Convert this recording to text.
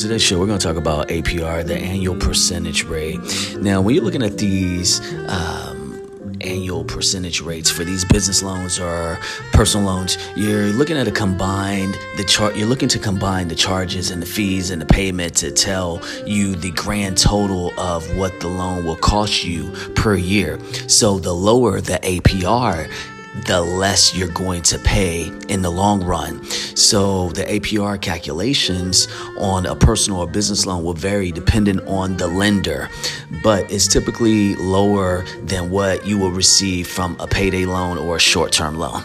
Today's show, we're going to talk about APR, the annual percentage rate. Now, when you're looking at these um, annual percentage rates for these business loans or personal loans, you're looking at a combined the chart. You're looking to combine the charges and the fees and the payment to tell you the grand total of what the loan will cost you per year. So, the lower the APR the less you're going to pay in the long run. So the APR calculations on a personal or business loan will vary depending on the lender, but it's typically lower than what you will receive from a payday loan or a short term loan.